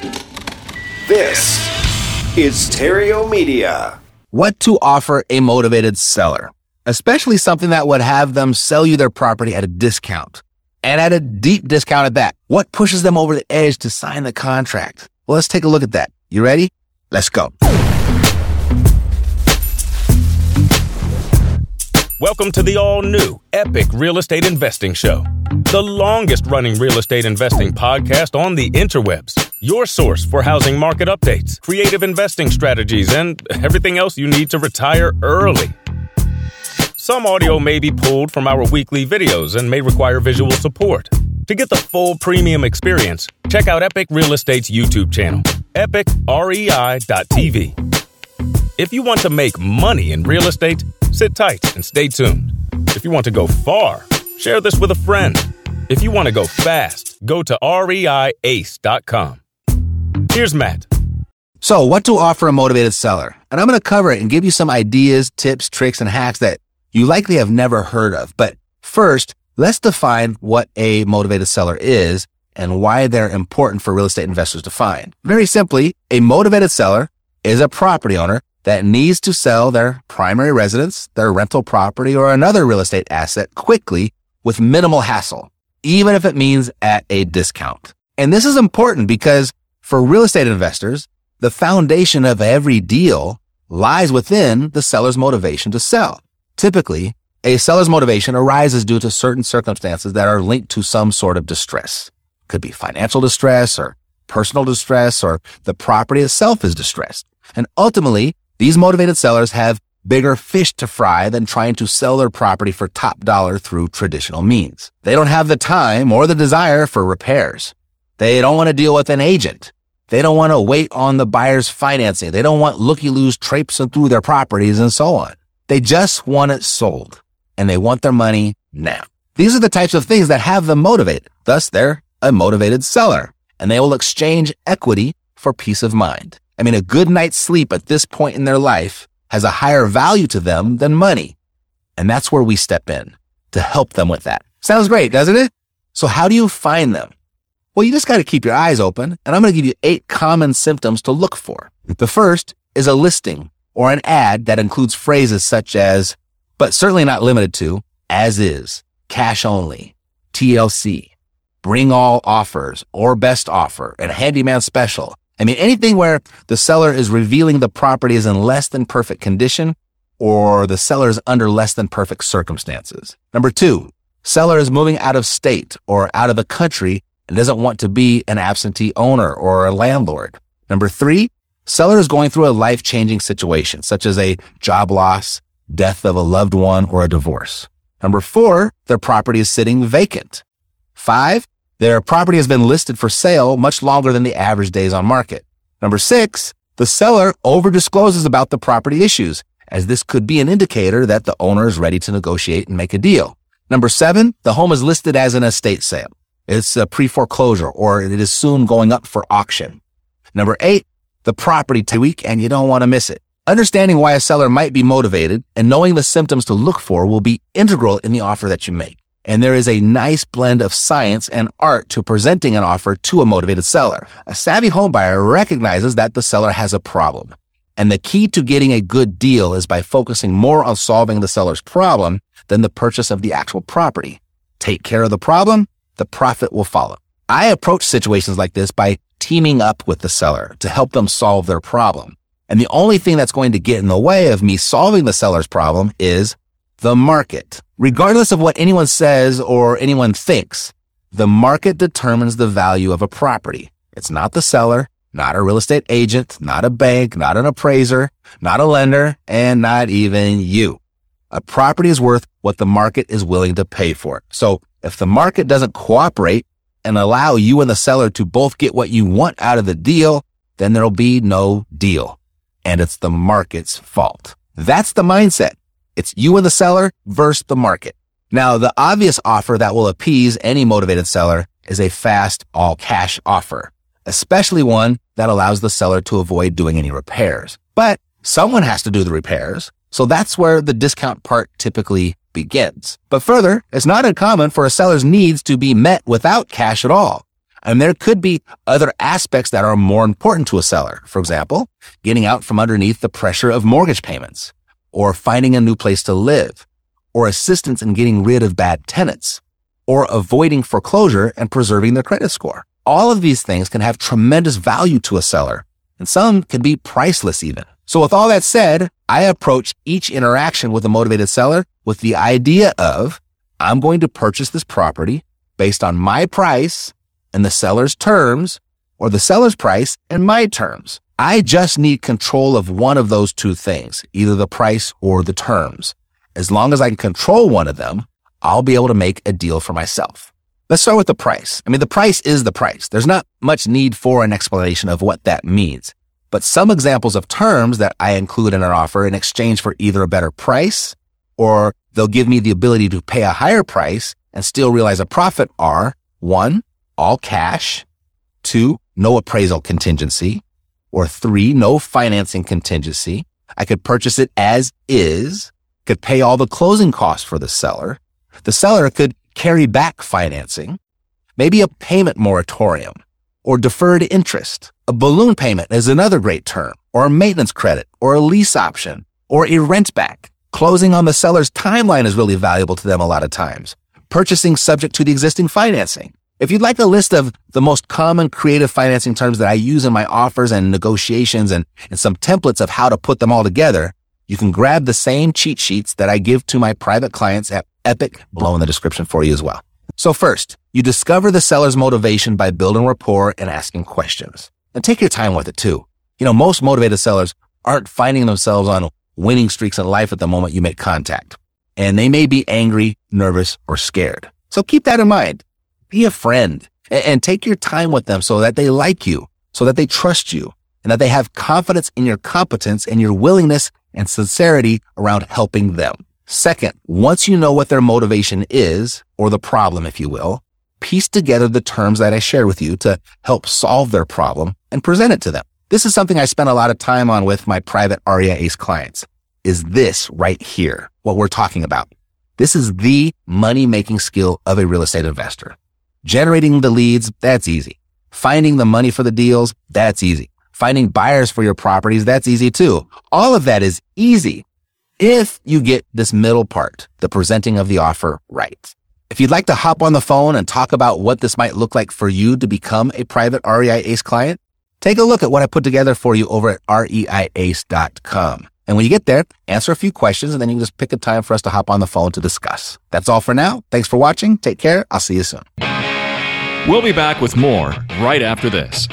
This is Theriault Media. What to offer a motivated seller, especially something that would have them sell you their property at a discount and at a deep discount at that. What pushes them over the edge to sign the contract? Well, let's take a look at that. You ready? Let's go. Welcome to the all new Epic Real Estate Investing Show, the longest running real estate investing podcast on the interwebs. Your source for housing market updates, creative investing strategies, and everything else you need to retire early. Some audio may be pulled from our weekly videos and may require visual support. To get the full premium experience, check out Epic Real Estate's YouTube channel, epicrei.tv. If you want to make money in real estate, sit tight and stay tuned. If you want to go far, share this with a friend. If you want to go fast, go to reiace.com. Here's Matt. So, what to offer a motivated seller? And I'm going to cover it and give you some ideas, tips, tricks, and hacks that you likely have never heard of. But first, let's define what a motivated seller is and why they're important for real estate investors to find. Very simply, a motivated seller is a property owner that needs to sell their primary residence, their rental property, or another real estate asset quickly with minimal hassle, even if it means at a discount. And this is important because for real estate investors, the foundation of every deal lies within the seller's motivation to sell. Typically, a seller's motivation arises due to certain circumstances that are linked to some sort of distress. Could be financial distress or personal distress or the property itself is distressed. And ultimately, these motivated sellers have bigger fish to fry than trying to sell their property for top dollar through traditional means. They don't have the time or the desire for repairs. They don't want to deal with an agent. They don't want to wait on the buyer's financing. They don't want looky-loos traipsing through their properties and so on. They just want it sold and they want their money now. These are the types of things that have them motivated. Thus, they're a motivated seller and they will exchange equity for peace of mind. I mean, a good night's sleep at this point in their life has a higher value to them than money. And that's where we step in to help them with that. Sounds great, doesn't it? So how do you find them? Well, you just got to keep your eyes open and I'm going to give you eight common symptoms to look for. The first is a listing or an ad that includes phrases such as, but certainly not limited to, as is, cash only, TLC, bring all offers or best offer and handyman special I mean, anything where the seller is revealing the property is in less than perfect condition or the seller is under less than perfect circumstances. Number two, seller is moving out of state or out of the country and doesn't want to be an absentee owner or a landlord. Number three, seller is going through a life changing situation, such as a job loss, death of a loved one, or a divorce. Number four, their property is sitting vacant. Five, their property has been listed for sale much longer than the average days on market. Number six, the seller overdiscloses about the property issues, as this could be an indicator that the owner is ready to negotiate and make a deal. Number seven, the home is listed as an estate sale. It's a pre-foreclosure or it is soon going up for auction. Number eight, the property to week and you don't want to miss it. Understanding why a seller might be motivated and knowing the symptoms to look for will be integral in the offer that you make. And there is a nice blend of science and art to presenting an offer to a motivated seller. A savvy homebuyer recognizes that the seller has a problem. And the key to getting a good deal is by focusing more on solving the seller's problem than the purchase of the actual property. Take care of the problem, the profit will follow. I approach situations like this by teaming up with the seller to help them solve their problem. And the only thing that's going to get in the way of me solving the seller's problem is the market. Regardless of what anyone says or anyone thinks, the market determines the value of a property. It's not the seller, not a real estate agent, not a bank, not an appraiser, not a lender, and not even you. A property is worth what the market is willing to pay for it. So if the market doesn't cooperate and allow you and the seller to both get what you want out of the deal, then there'll be no deal. And it's the market's fault. That's the mindset. It's you and the seller versus the market. Now, the obvious offer that will appease any motivated seller is a fast all cash offer, especially one that allows the seller to avoid doing any repairs. But someone has to do the repairs. So that's where the discount part typically begins. But further, it's not uncommon for a seller's needs to be met without cash at all. And there could be other aspects that are more important to a seller. For example, getting out from underneath the pressure of mortgage payments or finding a new place to live or assistance in getting rid of bad tenants or avoiding foreclosure and preserving their credit score. All of these things can have tremendous value to a seller and some can be priceless even. So with all that said, I approach each interaction with a motivated seller with the idea of I'm going to purchase this property based on my price and the seller's terms or the seller's price and my terms. I just need control of one of those two things, either the price or the terms. As long as I can control one of them, I'll be able to make a deal for myself. Let's start with the price. I mean, the price is the price. There's not much need for an explanation of what that means. But some examples of terms that I include in an offer in exchange for either a better price or they'll give me the ability to pay a higher price and still realize a profit are one, all cash, two, no appraisal contingency, or three, no financing contingency. I could purchase it as is, could pay all the closing costs for the seller. The seller could carry back financing, maybe a payment moratorium or deferred interest. A balloon payment is another great term, or a maintenance credit, or a lease option, or a rent back. Closing on the seller's timeline is really valuable to them a lot of times. Purchasing subject to the existing financing. If you'd like a list of the most common creative financing terms that I use in my offers and negotiations and, and some templates of how to put them all together, you can grab the same cheat sheets that I give to my private clients at Epic below in the description for you as well. So first, you discover the seller's motivation by building rapport and asking questions. And take your time with it too. You know, most motivated sellers aren't finding themselves on winning streaks in life at the moment you make contact. And they may be angry, nervous, or scared. So keep that in mind. Be a friend and take your time with them so that they like you, so that they trust you, and that they have confidence in your competence and your willingness and sincerity around helping them. Second, once you know what their motivation is, or the problem, if you will, piece together the terms that I shared with you to help solve their problem and present it to them. This is something I spend a lot of time on with my private REI ACE clients. Is this right here what we're talking about? This is the money making skill of a real estate investor. Generating the leads, that's easy. Finding the money for the deals, that's easy. Finding buyers for your properties, that's easy too. All of that is easy if you get this middle part, the presenting of the offer right. If you'd like to hop on the phone and talk about what this might look like for you to become a private REI ACE client, take a look at what I put together for you over at reiace.com. And when you get there, answer a few questions and then you can just pick a time for us to hop on the phone to discuss. That's all for now. Thanks for watching. Take care. I'll see you soon. We'll be back with more right after this.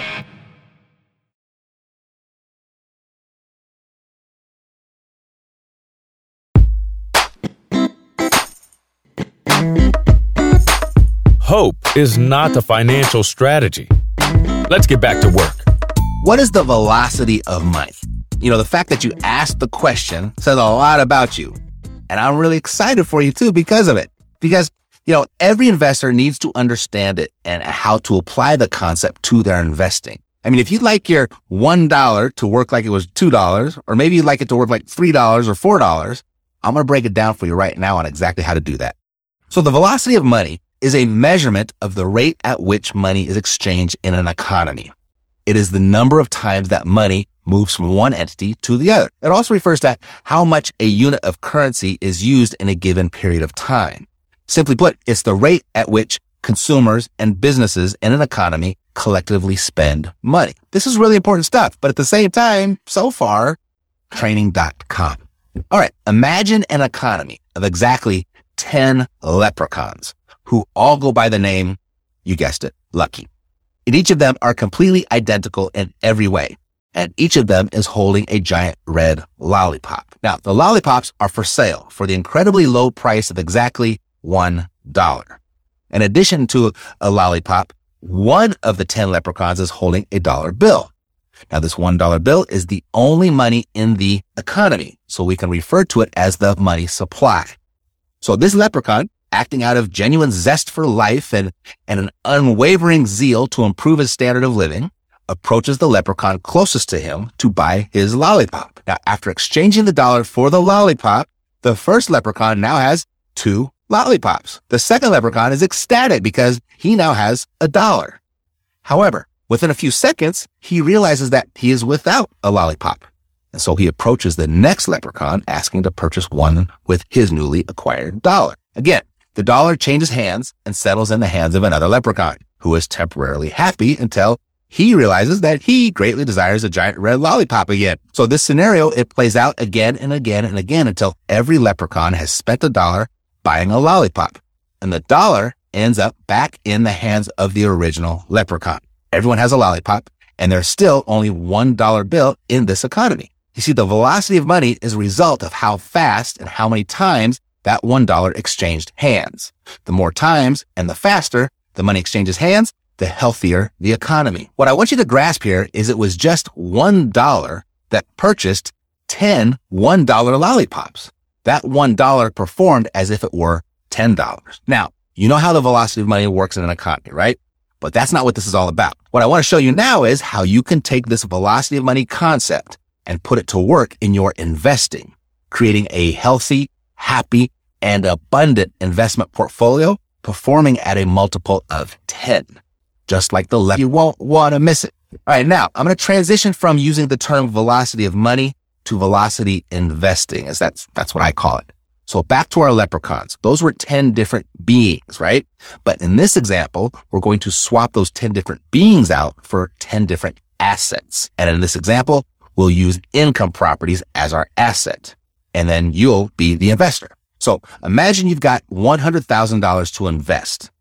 Hope is not a financial strategy. Let's get back to work. What is the velocity of money? You know, the fact that you asked the question says a lot about you. And I'm really excited for you too because of it. Because, you know, every investor needs to understand it and how to apply the concept to their investing. I mean, if you'd like your $1 to work like it was $2, or maybe you'd like it to work like $3 or $4, I'm going to break it down for you right now on exactly how to do that. So the velocity of money is a measurement of the rate at which money is exchanged in an economy. It is the number of times that money moves from one entity to the other. It also refers to how much a unit of currency is used in a given period of time. Simply put, it's the rate at which consumers and businesses in an economy collectively spend money. This is really important stuff. But at the same time, so far, training.com. All right. Imagine an economy of exactly 10 leprechauns who all go by the name, you guessed it, Lucky. And each of them are completely identical in every way. And each of them is holding a giant red lollipop. Now, the lollipops are for sale for the incredibly low price of exactly $1. In addition to a lollipop, one of the 10 leprechauns is holding a dollar bill. Now, this $1 bill is the only money in the economy, so we can refer to it as the money supply. So this leprechaun, acting out of genuine zest for life and, and an unwavering zeal to improve his standard of living, approaches the leprechaun closest to him to buy his lollipop. Now, after exchanging the dollar for the lollipop, the first leprechaun now has two lollipops. The second leprechaun is ecstatic because he now has a dollar. However, within a few seconds, he realizes that he is without a lollipop. And so he approaches the next leprechaun asking to purchase one with his newly acquired dollar. Again, the dollar changes hands and settles in the hands of another leprechaun who is temporarily happy until he realizes that he greatly desires a giant red lollipop again. So this scenario, it plays out again and again and again until every leprechaun has spent a dollar buying a lollipop. And the dollar ends up back in the hands of the original leprechaun. Everyone has a lollipop and there's still only one dollar bill in this economy. You see, the velocity of money is a result of how fast and how many times that one dollar exchanged hands. The more times and the faster the money exchanges hands, the healthier the economy. What I want you to grasp here is it was just one dollar that purchased 10 one dollar lollipops. That one dollar performed as if it were $10. Now, you know how the velocity of money works in an economy, right? But that's not what this is all about. What I want to show you now is how you can take this velocity of money concept and put it to work in your investing, creating a healthy, happy, and abundant investment portfolio performing at a multiple of 10 just like the left. You won't want to miss it. All right. Now I'm going to transition from using the term velocity of money to velocity investing as that's, that's what I call it. So back to our leprechauns. Those were 10 different beings, right? But in this example, we're going to swap those 10 different beings out for 10 different assets. And in this example, we'll use income properties as our asset. And then you'll be the investor. So imagine you've got $100,000 to invest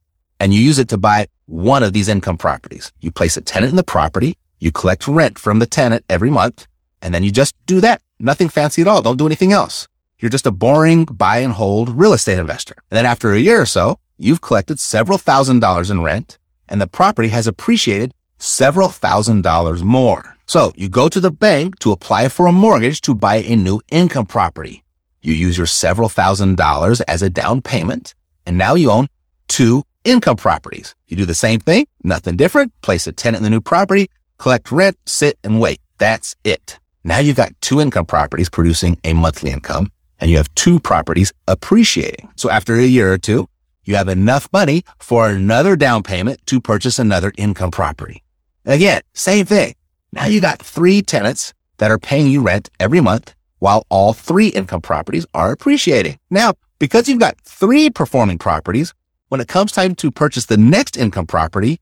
and you use it to buy one of these income properties. You place a tenant in the property, you collect rent from the tenant every month, and then you just do that. Nothing fancy at all. Don't do anything else. You're just a boring buy and hold real estate investor. And then after a year or so, you've collected several thousand dollars in rent and the property has appreciated several thousand dollars more. So you go to the bank to apply for a mortgage to buy a new income property. You use your several thousand dollars as a down payment and now you own two income properties. You do the same thing, nothing different, place a tenant in the new property, collect rent, sit and wait. That's it. Now you've got two income properties producing a monthly income and you have two properties appreciating. So after a year or two, you have enough money for another down payment to purchase another income property. Again, same thing. Now you got three tenants that are paying you rent every month while all three income properties are appreciating. Now, because you've got three performing properties, when it comes time to purchase the next income property,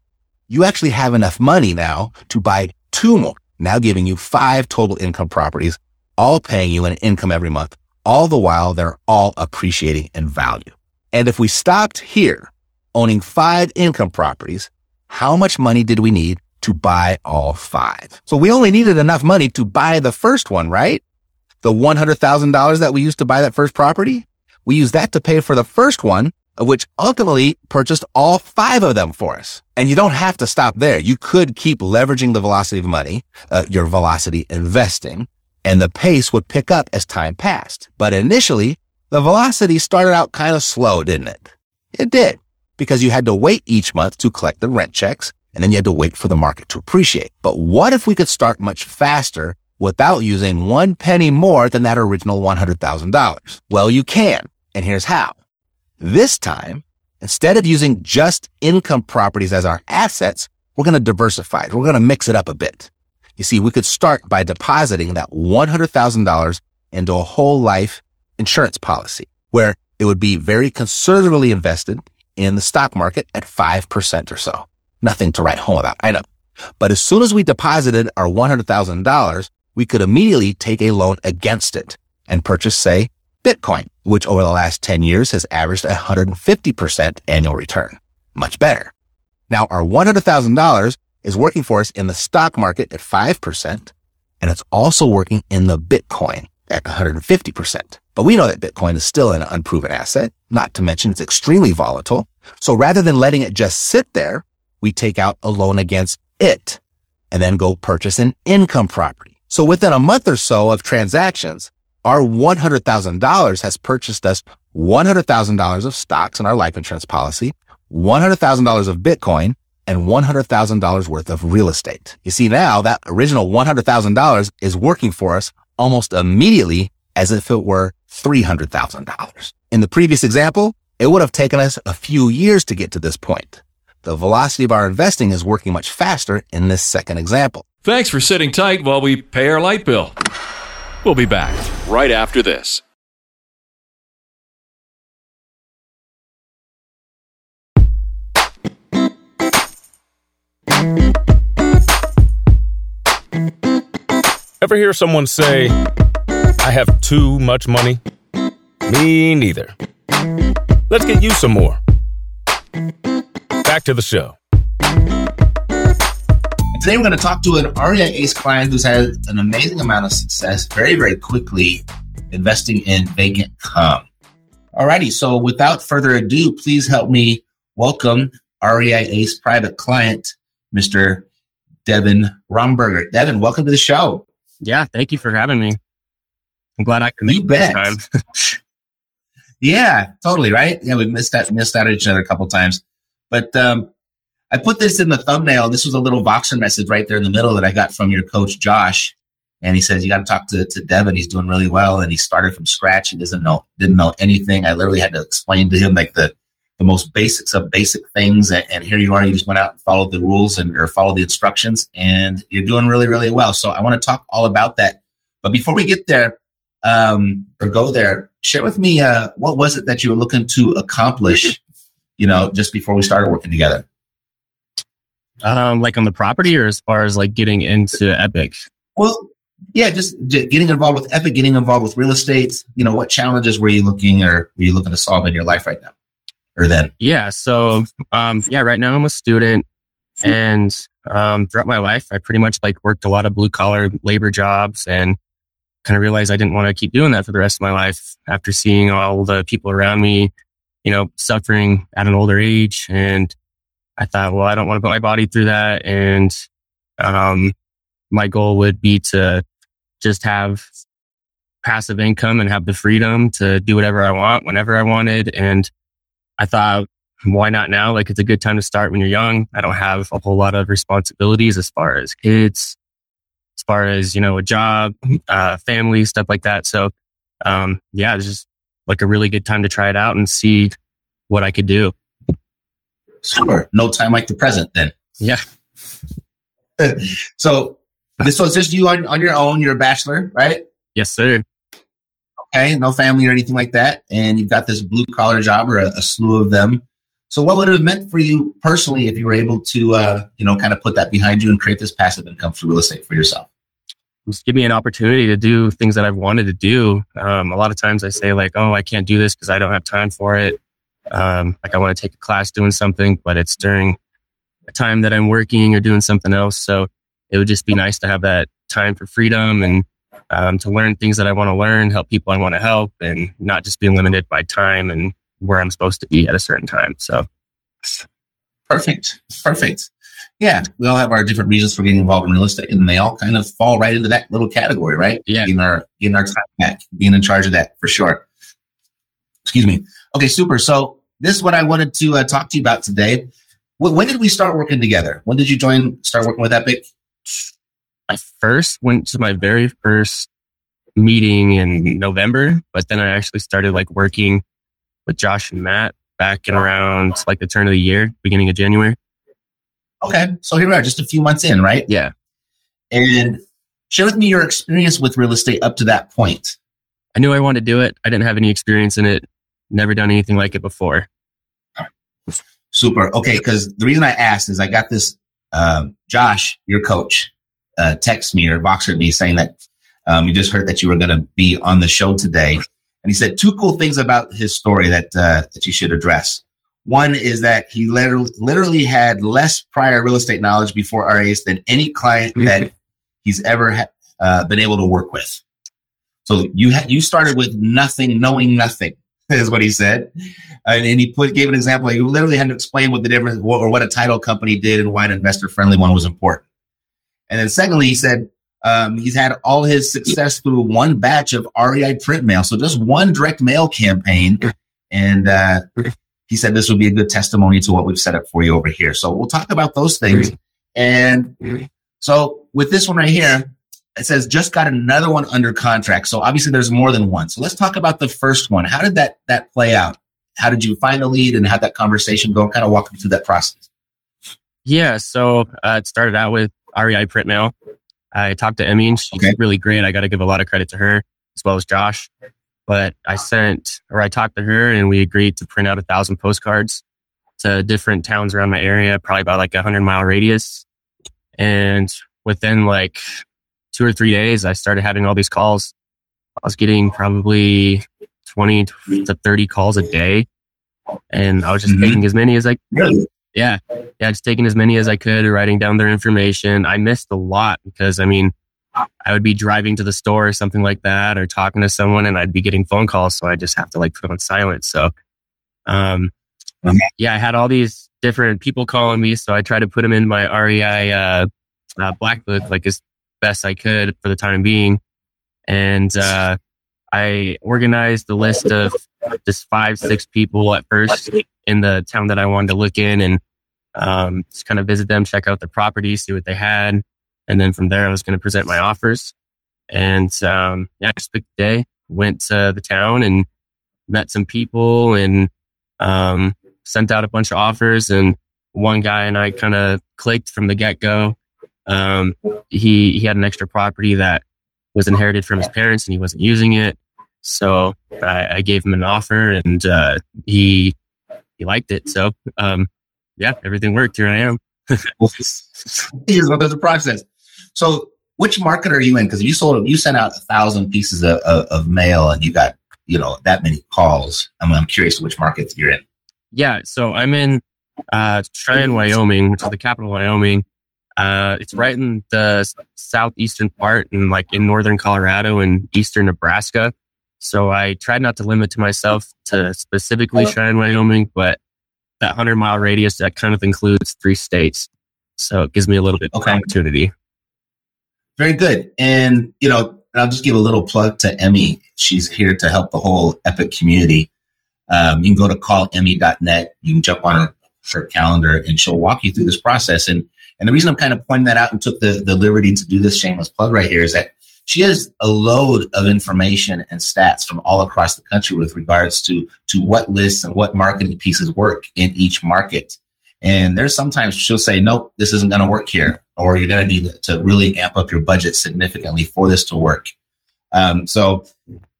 you actually have enough money now to buy two more, now giving you five total income properties, all paying you an income every month, all the while they're all appreciating in value. And if we stopped here, owning five income properties, how much money did we need to buy all five? So we only needed enough money to buy the first one, right? The $100,000 that we used to buy that first property, we used that to pay for the first one which ultimately purchased all five of them for us. And you don't have to stop there. You could keep leveraging the velocity of money, uh, your velocity investing, and the pace would pick up as time passed. But initially, the velocity started out kind of slow, didn't it? It did because you had to wait each month to collect the rent checks and then you had to wait for the market to appreciate. But what if we could start much faster without using one penny more than that original $100,000? Well, you can. And here's how. This time, instead of using just income properties as our assets, we're going to diversify. We're going to mix it up a bit. You see, we could start by depositing that $100,000 into a whole life insurance policy where it would be very conservatively invested in the stock market at 5% or so. Nothing to write home about. I know. But as soon as we deposited our $100,000, we could immediately take a loan against it and purchase, say, Bitcoin, which over the last 10 years has averaged a 150% annual return. Much better. Now our $100,000 is working for us in the stock market at 5%, and it's also working in the Bitcoin at 150%. But we know that Bitcoin is still an unproven asset, not to mention it's extremely volatile. So rather than letting it just sit there, we take out a loan against it and then go purchase an income property. So within a month or so of transactions, our $100,000 has purchased us $100,000 of stocks in our life insurance policy, $100,000 of Bitcoin, and $100,000 worth of real estate. You see now that original $100,000 is working for us almost immediately as if it were $300,000. In the previous example, it would have taken us a few years to get to this point. The velocity of our investing is working much faster in this second example. Thanks for sitting tight while we pay our light bill. We'll be back right after this. Ever hear someone say, I have too much money? Me neither. Let's get you some more. Back to the show. Today we're going to talk to an REI ACE client who's had an amazing amount of success very, very quickly investing in vacant com. Alrighty, so without further ado, please help me welcome REI ACE private client, Mr. Devin Romberger. Devin, welcome to the show. Yeah, thank you for having me. I'm glad I could You make this bet. time. Yeah, totally, right? Yeah, we missed that missed out at each other a couple times. But um, I put this in the thumbnail. This was a little Voxer message right there in the middle that I got from your coach Josh. And he says, You got to talk to, to Devin. He's doing really well. And he started from scratch. He doesn't know, didn't know anything. I literally had to explain to him like the, the most basics of basic things. And, and here you are. You just went out and followed the rules and or followed the instructions and you're doing really, really well. So I want to talk all about that. But before we get there, um, or go there, share with me, uh, what was it that you were looking to accomplish, you know, just before we started working together? Um, like on the property or as far as like getting into Epic? Well, yeah, just getting involved with Epic, getting involved with real estate. You know, what challenges were you looking or were you looking to solve in your life right now or then? Yeah. So, um, yeah, right now I'm a student and, um, throughout my life, I pretty much like worked a lot of blue collar labor jobs and kind of realized I didn't want to keep doing that for the rest of my life after seeing all the people around me, you know, suffering at an older age. And I thought, well, I don't want to put my body through that. And, um, my goal would be to just have passive income and have the freedom to do whatever I want whenever I wanted. And I thought, why not now? Like it's a good time to start when you're young. I don't have a whole lot of responsibilities as far as kids, as far as, you know, a job, uh, family, stuff like that. So, um, yeah, just like a really good time to try it out and see what I could do. Sure. No time like the present then. Yeah. So this was just you on, on your own. You're a bachelor, right? Yes, sir. Okay. No family or anything like that. And you've got this blue collar job or a, a slew of them. So what would it have meant for you personally if you were able to, uh, you know, kind of put that behind you and create this passive income for real estate for yourself? Just give me an opportunity to do things that I've wanted to do. Um, a lot of times I say like, oh, I can't do this because I don't have time for it. Um, like I want to take a class doing something, but it's during a time that I'm working or doing something else. So it would just be nice to have that time for freedom and um, to learn things that I want to learn, help people I want to help, and not just be limited by time and where I'm supposed to be at a certain time. So Perfect. Perfect. Yeah. We all have our different reasons for getting involved in real estate and they all kind of fall right into that little category, right? Yeah. Getting our, getting our time back, being in charge of that for sure. Excuse me. Okay. Super. So this is what I wanted to uh, talk to you about today. Wh- When did we start working together? When did you join, start working with Epic? I first went to my very first meeting in November, but then I actually started like working with Josh and Matt back in around like the turn of the year, beginning of January. Okay. So here we are, just a few months in, right? Yeah. And share with me your experience with real estate up to that point. I knew I wanted to do it. I didn't have any experience in it, never done anything like it before. Super. Okay, because the reason I asked is I got this. Uh, Josh, your coach, uh, text me or Voxered me saying that um, you just heard that you were going to be on the show today, and he said two cool things about his story that uh, that you should address. One is that he literally, literally had less prior real estate knowledge before RAs than any client that he's ever ha- uh, been able to work with. So you ha- you started with nothing, knowing nothing, is what he said, and, and he put gave an example. He literally had to explain what the difference or what a title company did and why an investor friendly one was important. And then secondly, he said um, he's had all his success through one batch of REI print mail, so just one direct mail campaign, and uh, he said this would be a good testimony to what we've set up for you over here. So we'll talk about those things. And so with this one right here, it says just got another one under contract. So obviously there's more than one. So let's talk about the first one. How did that that play out? How did you find the lead and have that conversation go? Kind of walk me through that process. Yeah, so uh, it started out with REI print mail. I talked to Emmy and she's okay. really great. I got to give a lot of credit to her as well as Josh. But I sent or I talked to her and we agreed to print out a thousand postcards to different towns around my area, probably about like a hundred mile radius. And within like two or three days, I started having all these calls. I was getting probably 20 to 30 calls a day. And I was just mm-hmm. taking as many as I could. Yeah. Yeah. Just taking as many as I could, writing down their information. I missed a lot because I mean, I would be driving to the store or something like that or talking to someone and I'd be getting phone calls. So I just have to like put on silent. So, um, mm-hmm. yeah, I had all these different people calling me. So I tried to put them in my REI, uh, uh, black book, like as best I could for the time being. And, uh, I organized the list of just five, six people at first in the town that I wanted to look in and, um, just kind of visit them, check out the property, see what they had. And then from there, I was going to present my offers. And um, yeah, I just picked day, went to the town and met some people and um, sent out a bunch of offers. And one guy and I kind of clicked from the get go. Um, he he had an extra property that was inherited from his parents and he wasn't using it. So I, I gave him an offer and uh, he he liked it. So um, yeah, everything worked. Here I am. Here's what there's a process. So which market are you in? Because you sold, you sent out a thousand pieces of, of, of, mail and you got, you know, that many calls. I'm, I'm curious which market you're in. Yeah. So I'm in, uh, Cheyenne, Wyoming, which is the capital of Wyoming. Uh, it's right in the southeastern part and like in northern Colorado and eastern Nebraska. So I tried not to limit to myself to specifically Cheyenne, Wyoming, but that hundred mile radius that kind of includes three states. So it gives me a little bit okay. of opportunity. Very good. And, you know, I'll just give a little plug to Emmy. She's here to help the whole Epic community. Um, you can go to callemmy.net. You can jump on her, her calendar and she'll walk you through this process. And, and the reason I'm kind of pointing that out and took the, the liberty to do this shameless plug right here is that she has a load of information and stats from all across the country with regards to, to what lists and what marketing pieces work in each market. And there's sometimes she'll say, nope, this isn't going to work here, or you're going to need to really amp up your budget significantly for this to work. Um, so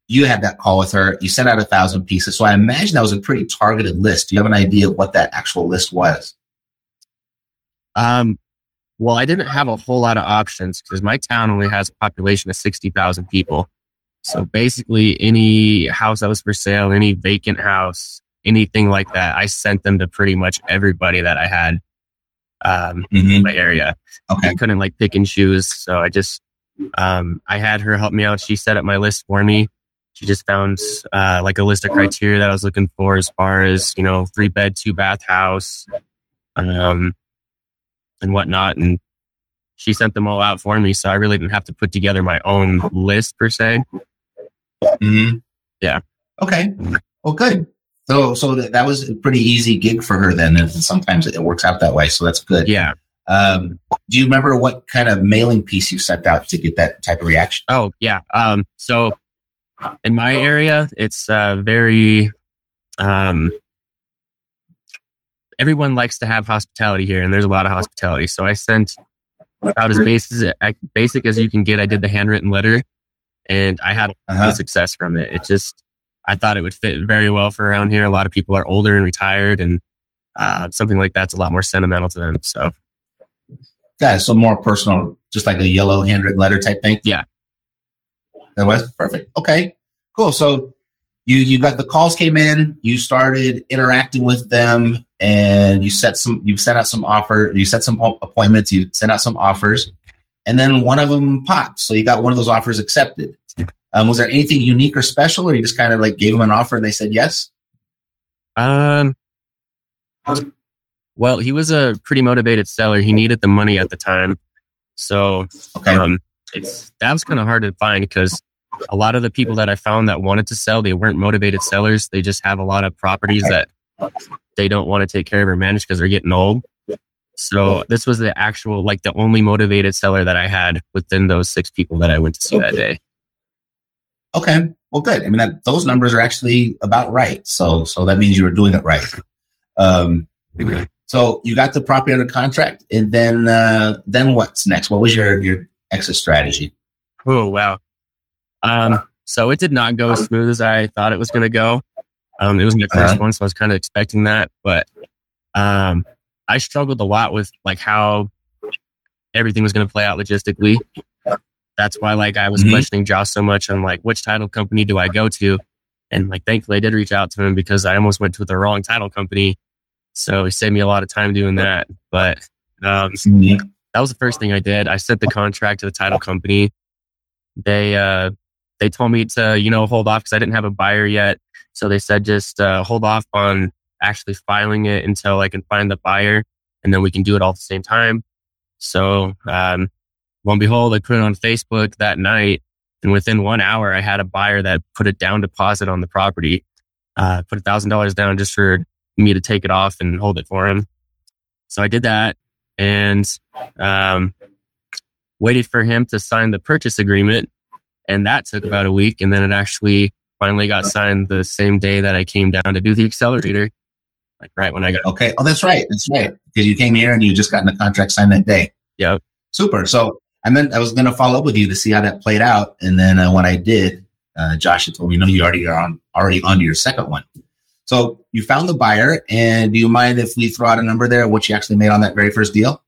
you had that call with her. You sent out a thousand pieces. So I imagine that was a pretty targeted list. Do you have an idea of what that actual list was? Um, well, I didn't have a whole lot of options because my town only has a population of 60,000 people. So basically any house that was for sale, any vacant house, anything like that, I sent them to pretty much everybody that I had um, mm-hmm. in my area. Okay. I couldn't like pick and choose. So I just, um, I had her help me out. She set up my list for me. She just found uh, like a list of criteria that I was looking for as far as, you know, three bed, two bath house um, and whatnot. And she sent them all out for me. So I really didn't have to put together my own list per se. Mm-hmm. Yeah. Okay. Well, good. So, so that, that was a pretty easy gig for her then. And sometimes it works out that way. So that's good. Yeah. Um, do you remember what kind of mailing piece you sent out to get that type of reaction? Oh, yeah. Um, so in my area, it's uh, very, um, everyone likes to have hospitality here, and there's a lot of hospitality. So I sent out as basic, as basic as you can get. I did the handwritten letter, and I had uh-huh. success from it. It just I thought it would fit very well for around here. A lot of people are older and retired, and uh, something like that's a lot more sentimental to them. So, yeah, so more personal, just like a yellow handwritten letter type thing. Yeah, that was perfect. Okay, cool. So you you got the calls came in, you started interacting with them, and you set some you sent out some offer, you set some appointments, you sent out some offers, and then one of them popped. So you got one of those offers accepted. Um, was there anything unique or special, or you just kind of like gave them an offer and they said yes? Um, well, he was a pretty motivated seller. He needed the money at the time. So, okay. um, it's, that was kind of hard to find because a lot of the people that I found that wanted to sell, they weren't motivated sellers. They just have a lot of properties that they don't want to take care of or manage because they're getting old. So this was the actual, like the only motivated seller that I had within those six people that I went to see that day. Okay. Well, good. I mean, that, those numbers are actually about right. So, so that means you were doing it right. Um, so you got the property under contract, and then uh, then what's next? What was your your exit strategy? Oh wow. Um, so it did not go as smooth as I thought it was going to go. Um, it was my 1st uh-huh. one, so I was kind of expecting that, but um, I struggled a lot with like how everything was going to play out logistically. That's why like I was mm-hmm. questioning Josh so much on like which title company do I go to, and like thankfully I did reach out to him because I almost went to the wrong title company so he saved me a lot of time doing that. But um, that was the first thing I did. I sent the contract to the title company. They uh, they told me to you know hold off because I didn't have a buyer yet. So they said just uh, hold off on actually filing it until I can find the buyer, and then we can do it all at the same time. So um, lo and behold, I put it on Facebook that night, and within one hour, I had a buyer that put a down deposit on the property. Uh, put a thousand dollars down just for me to take it off and hold it for him. So I did that and um, waited for him to sign the purchase agreement. And that took about a week. And then it actually finally got signed the same day that I came down to do the accelerator. Like right when I got. Okay. Oh, that's right. That's right. Because you came here and you just got the contract signed that day. Yep. Super. So I meant I was going to follow up with you to see how that played out. And then uh, when I did, uh, Josh had told me, no, you already are on, already on to your second one. So you found the buyer, and do you mind if we throw out a number there? What you actually made on that very first deal?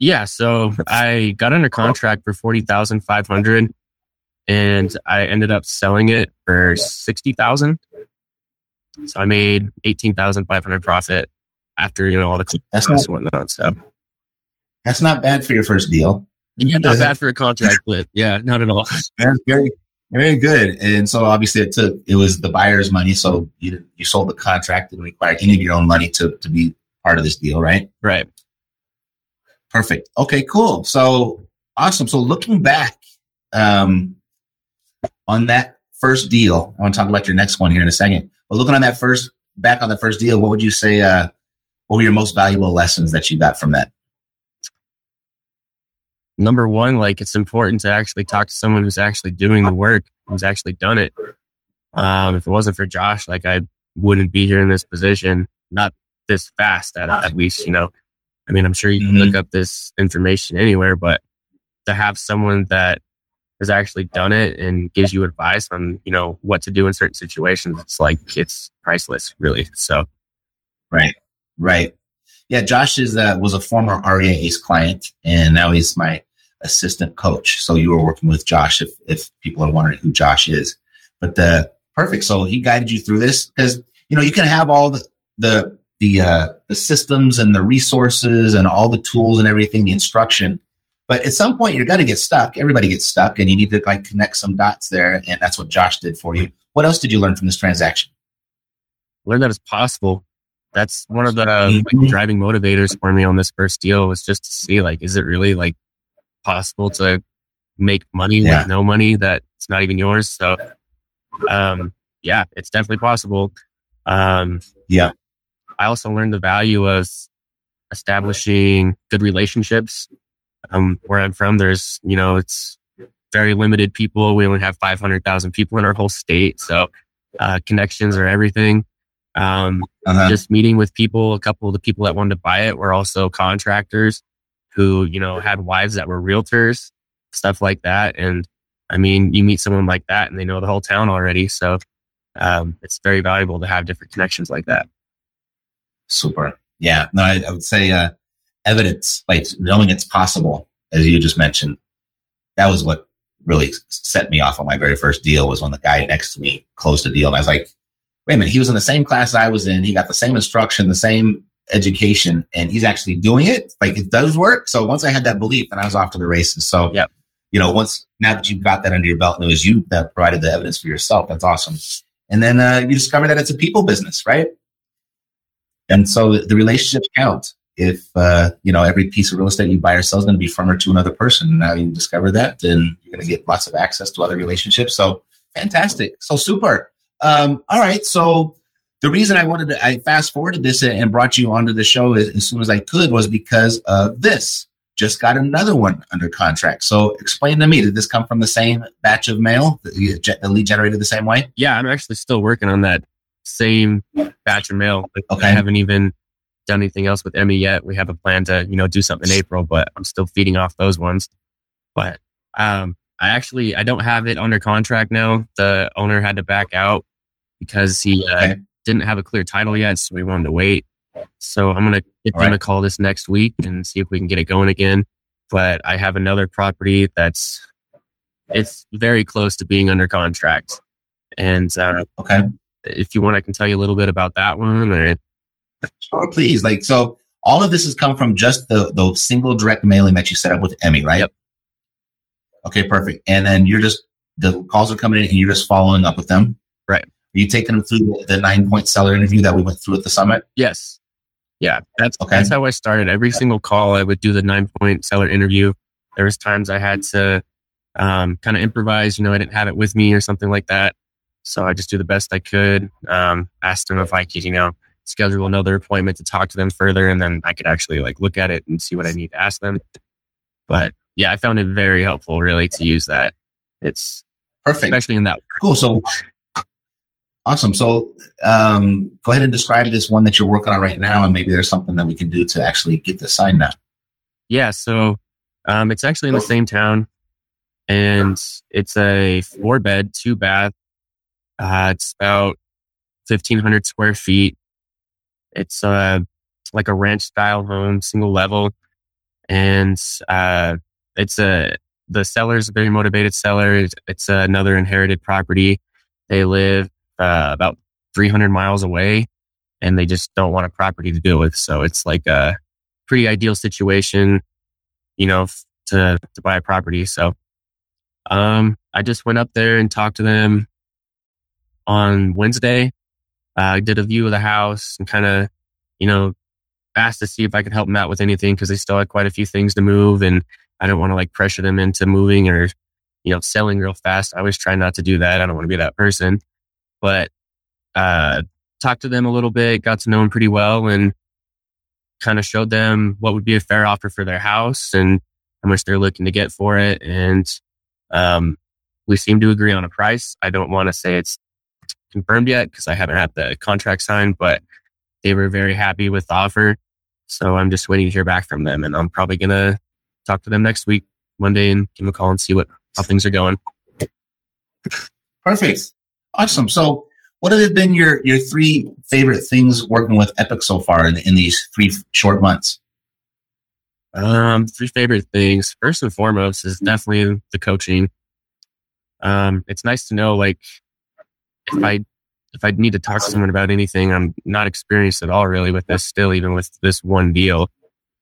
Yeah, so I got under contract for forty thousand five hundred, and I ended up selling it for sixty thousand. So I made eighteen thousand five hundred profit after you know all the not, and whatnot. So that's not bad for your first deal. Yeah, not bad for a contract, but yeah, not at all. That's very very good. And so obviously it took, it was the buyer's money. So you, you sold the contract and required any of your own money to, to be part of this deal, right? Right. Perfect. Okay, cool. So awesome. So looking back, um, on that first deal, I want to talk about your next one here in a second, but looking on that first, back on the first deal, what would you say, uh, what were your most valuable lessons that you got from that? Number one, like it's important to actually talk to someone who's actually doing the work, who's actually done it. Um, if it wasn't for Josh, like I wouldn't be here in this position, not this fast at, at least, you know. I mean, I'm sure you can mm-hmm. look up this information anywhere, but to have someone that has actually done it and gives you advice on, you know, what to do in certain situations, it's like it's priceless, really. So, right, right. Yeah, Josh is uh, was a former REI ACE client, and now he's my assistant coach. So you were working with Josh if, if people are wondering who Josh is. But the perfect. So he guided you through this because you know you can have all the the the uh, the systems and the resources and all the tools and everything, the instruction. But at some point you're gonna get stuck. Everybody gets stuck, and you need to like connect some dots there. And that's what Josh did for you. What else did you learn from this transaction? Learn that it's possible. That's one of the uh, like, driving motivators for me on this first deal was just to see like, is it really like possible to make money yeah. with no money that it's not even yours. So, um, yeah, it's definitely possible. Um, yeah. I also learned the value of establishing good relationships. Um, where I'm from, there's, you know, it's very limited people. We only have 500,000 people in our whole state. So, uh, connections are everything. Um, uh-huh. just meeting with people, a couple of the people that wanted to buy it were also contractors who, you know, had wives that were realtors, stuff like that. And I mean, you meet someone like that and they know the whole town already. So um, it's very valuable to have different connections like that. Super. Yeah, no, I, I would say uh, evidence, like knowing it's possible, as you just mentioned. That was what really set me off on my very first deal. Was when the guy next to me closed a deal, and I was like, "Wait a minute, he was in the same class I was in. He got the same instruction, the same education, and he's actually doing it. Like it does work." So once I had that belief, then I was off to the races. So, yeah, you know, once now that you've got that under your belt, and it was you that provided the evidence for yourself, that's awesome. And then uh, you discover that it's a people business, right? And so the relationships count. If uh, you know every piece of real estate you buy or sell is going to be from or to another person, now you discover that, then you're going to get lots of access to other relationships. So fantastic, so super. Um, all right, so the reason I wanted to I fast forwarded this and brought you onto the show as, as soon as I could was because of this. Just got another one under contract. So explain to me, did this come from the same batch of mail? The, the lead generated the same way? Yeah, I'm actually still working on that same batch of mail. Okay. I haven't even done anything else with Emmy yet. We have a plan to, you know, do something in April, but I'm still feeding off those ones. But um, I actually I don't have it under contract now. The owner had to back out because he uh, Okay. Didn't have a clear title yet, so we wanted to wait. So I'm gonna give All them right. a call this next week and see if we can get it going again. But I have another property that's it's very close to being under contract, and uh, Okay. if you want, I can tell you a little bit about that one. Or Sure, please. Like, so all of this has come from just the, the single direct mailing that you set up with Emmy, right? Yep. Okay, perfect. And then you're just, the calls are coming in and you're just following up with them. Right. You taking them through the, the nine point seller interview that we went through at the summit? yes, yeah, that's Okay. that's how I started. Every single call, I would do the nine point seller interview. There was times I had to um, kind of improvise. You know, I didn't have it with me or something like that, so I just do the best I could. Um, asked them if I could, you know, schedule another appointment to talk to them further, and then I could actually like look at it and see what I need to ask them. But yeah, I found it very helpful, really, to use that. It's Perfect. especially in that Cool. So awesome. So um, go ahead and describe this one that you're working on right now, and maybe there's something that we can do to actually get this signed now. Yeah, so um, it's actually in the same town, and it's a four bed, two bath. Uh, it's about fifteen hundred square feet. It's uh like a ranch style home, single level, and uh, it's a the seller's a very motivated seller. It's, it's another inherited property. They live uh, about three hundred miles away, and they just don't want a property to deal with. So it's like a pretty ideal situation, you know, f- to to buy a property. So, um, I just went up there and talked to them on Wednesday. Uh, I did a view of the house and kind of, you know, asked to see if I could help them out with anything because they still had quite a few things to move, and I don't want to like pressure them into moving or, you know, selling real fast. I always try not to do that. I don't want to be that person, but uh, talked to them a little bit, got to know them pretty well, and kind of showed them what would be a fair offer for their house and how much they're looking to get for it. And um, we seem to agree on a price. I don't want to say it's confirmed yet because I haven't had the contract signed, but they were very happy with the offer. So I'm just waiting to hear back from them. And I'm probably going to talk to them next week, Monday, and give them a call and see what how things are going. Perfect. Awesome. So, what have been your your three favorite things working with Epic so far in, in these three short months? Um, three favorite things. First and foremost is definitely the coaching. Um, it's nice to know like if I if I need to talk to someone about anything, I'm not experienced at all really with this still, even with this one deal.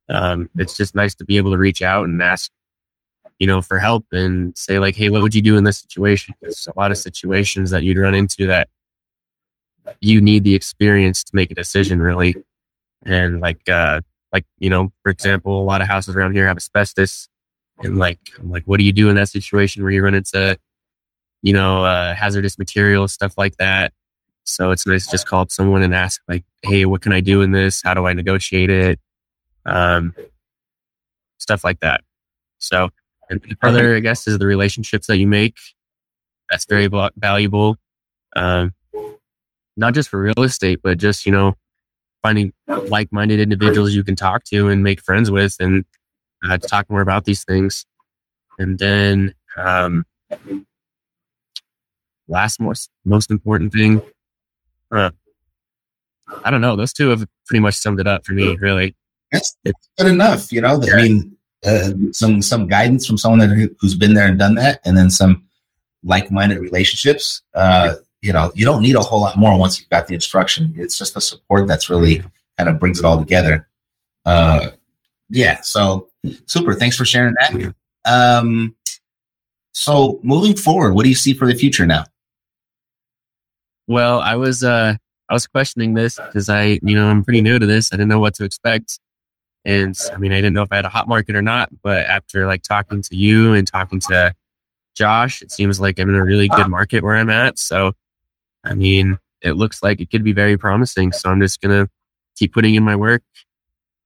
Um, it's just nice to be able to reach out and ask, you know, for help and say like, Hey, what would you do in this situation? There's a lot of situations that you'd run into that you need the experience to make a decision really. And like, uh, like, you know, for example, a lot of houses around here have asbestos and like, I'm like, what do you do in that situation where you run into, you know, uh, hazardous materials, stuff like that. So it's nice to just call up someone and ask like, Hey, what can I do in this? How do I negotiate it? Um, stuff like that. So, and the other, I guess, is the relationships that you make. That's very val- valuable. Um, not just for real estate, but just, you know, finding like-minded individuals you can talk to and make friends with and uh, talk more about these things. And then, um, last most, most important thing, uh, I don't know. Those two have pretty much summed it up for me, really. That's it's good enough. You know, I mean, uh, some some guidance from someone that, who's been there and done that, and then some like-minded relationships. Uh, you know, you don't need a whole lot more once you've got the instruction. It's just the support that's really kind of brings it all together. Uh, yeah. So super. Thanks for sharing that. Um, so moving forward, what do you see for the future now? Well, I was uh I was questioning this because I, you know, I'm pretty new to this. I didn't know what to expect. And I mean, I didn't know if I had a hot market or not, but after like talking to you and talking to Josh, it seems like I'm in a really good market where I'm at. So, I mean, it looks like it could be very promising. So I'm just going to keep putting in my work.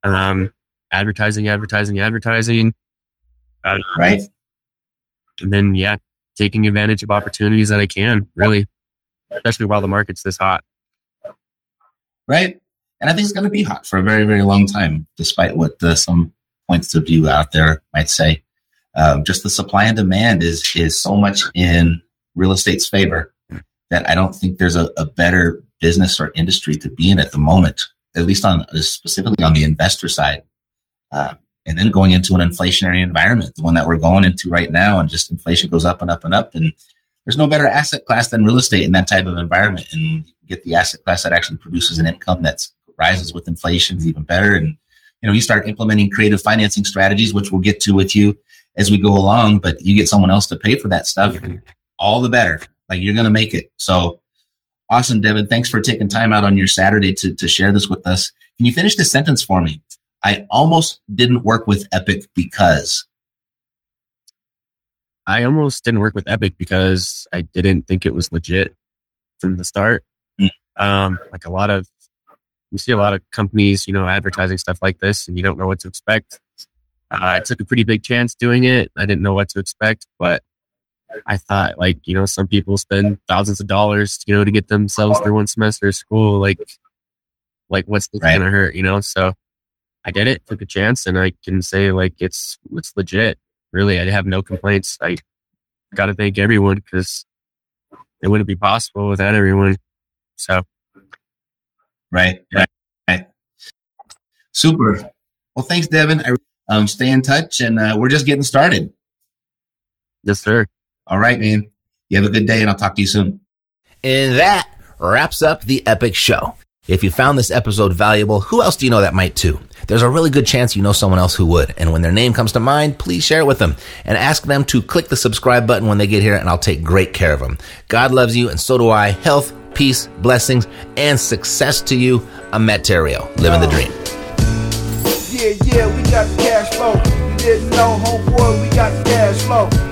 Um, advertising, advertising, advertising. Uh, right. And then, yeah, taking advantage of opportunities that I can, really, especially while the market's this hot. Right. And I think it's going to be hot for a very, very long time, despite what the, some points of view out there might say. Um, just the supply and demand is is so much in real estate's favor that I don't think there's a, a better business or industry to be in at the moment, at least on specifically on the investor side. Uh, and then going into an inflationary environment, the one that we're going into right now, and just inflation goes up and up and up. And there's no better asset class than real estate in that type of environment. And get the asset class that actually produces an income that rises with inflation is even better. And, you know, you start implementing creative financing strategies, which we'll get to with you as we go along, but you get someone else to pay for that stuff, all the better. Like you're going to make it. So awesome, Devin. Thanks for taking time out on your Saturday to, to share this with us. Can you finish the sentence for me? I almost didn't work with Epic because I almost didn't work with Epic because I didn't think it was legit from the start. Mm. Um, like a lot of, you see a lot of companies, you know, advertising stuff like this and you don't know what to expect. Uh, I took a pretty big chance doing it. I didn't know what to expect, but I thought like, you know, some people spend thousands of dollars, you know, to get themselves through one semester of school. Like, like what's this right. gonna hurt, you know? So I did it, took a chance, and I can say like it's it's legit. Really, I have no complaints. I got to thank everyone because it wouldn't be possible without everyone. So, right, right, right. Super. Well, thanks, Devin. I um, stay in touch, and uh, we're just getting started. Yes, sir. All right, man. You have a good day, and I'll talk to you soon. And that wraps up the epic show. If you found this episode valuable, who else do you know that might too? There's a really good chance you know someone else who would. And when their name comes to mind, please share it with them and ask them to click the subscribe button when they get here and I'll take great care of them. God loves you and so do I. Health, peace, blessings, and success to you. Theriault, living the dream. Yeah, yeah, we got the cash flow. You didn't know, homeboy, we got the cash flow.